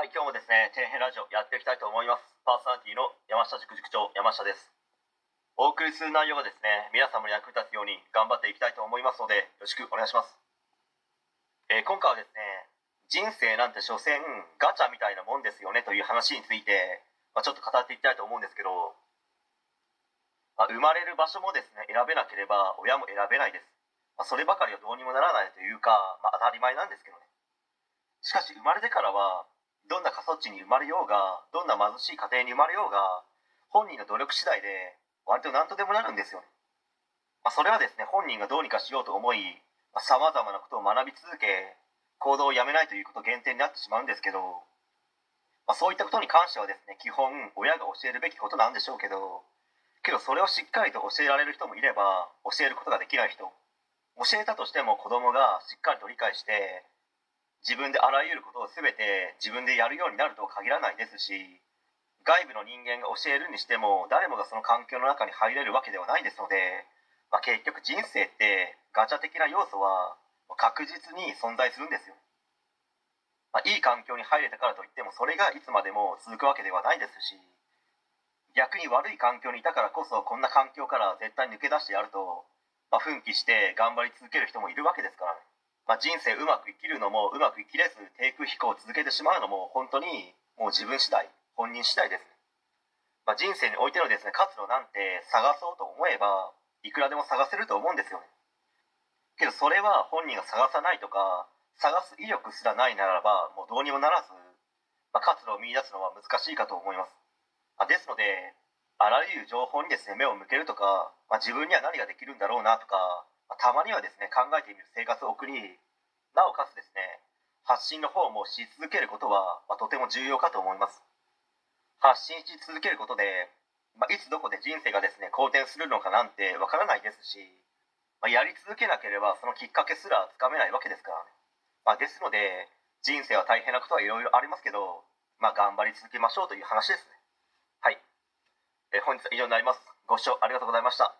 はい、今日もですね、底辺ラジオやっていきたいと思います。パーソナリティの山下塾塾長、山下です。お送りする内容がですね、皆様に役に立つように頑張っていきたいと思いますので、よろしくお願いします。えー今回はですね、人生なんて所詮ガチャみたいなもんですよねという話について、まあ、ちょっと語っていきたいと思うんですけど、まあ、生まれる場所もですね、選べなければ親も選べないです。まあ、そればかりはどうにもならないというか、まあ、当たり前なんですけどね。しかし生まれてからはどんな過疎地に生まれようがどんな貧しい家庭に生まれようが本人の努力次第で割と何とでもなるんですよ、まあ、それはですね本人がどうにかしようと思いさまざ、まなことを学び続け行動をやめないということ限定になってしまうんですけど、まあ、そういったことに関してはですね基本親が教えるべきことなんでしょうけどけどそれをしっかりと教えられる人もいれば教えることができない人教えたとしても子供がしっかりと理解して自分であらゆることを全て自分でやるようになるとは限らないですし外部の人間が教えるにしても誰もがその環境の中に入れるわけではないですので、まあ、結局人生ってガチャ的な要素は確実に存在するんですよ、まあ、いい環境に入れたからといってもそれがいつまでも続くわけではないですし逆に悪い環境にいたからこそこんな環境から絶対抜け出してやると、まあ、奮起して頑張り続ける人もいるわけですからね。まあ、人生うまく生きるのもうまく生きれず低空飛行を続けてしまうのも本当にもう自分次第本人次第です、まあ、人生においてのですね活路なんて探そうと思えばいくらでも探せると思うんですよね。けどそれは本人が探さないとか探す意欲すらないならばもうどうにもならず、まあ、活路を見出すのは難しいかと思います、まあ、ですのであらゆる情報にですね目を向けるとか、まあ、自分には何ができるんだろうなとかたまにはですね考えてみる生活を送りなおかつですね発信の方もし続けることは、まあ、とても重要かと思います。発信し続けることで、まあ、いつどこで人生がですね好転するのかなんてわからないですし、まあ、やり続けなければそのきっかけすらつかめないわけですからね、ま、ですので人生は大変なことはいろいろありますけど、ま、頑張り続けましょうという話ですね。はい、えー本日は以上になります。ご視聴ありがとうございました。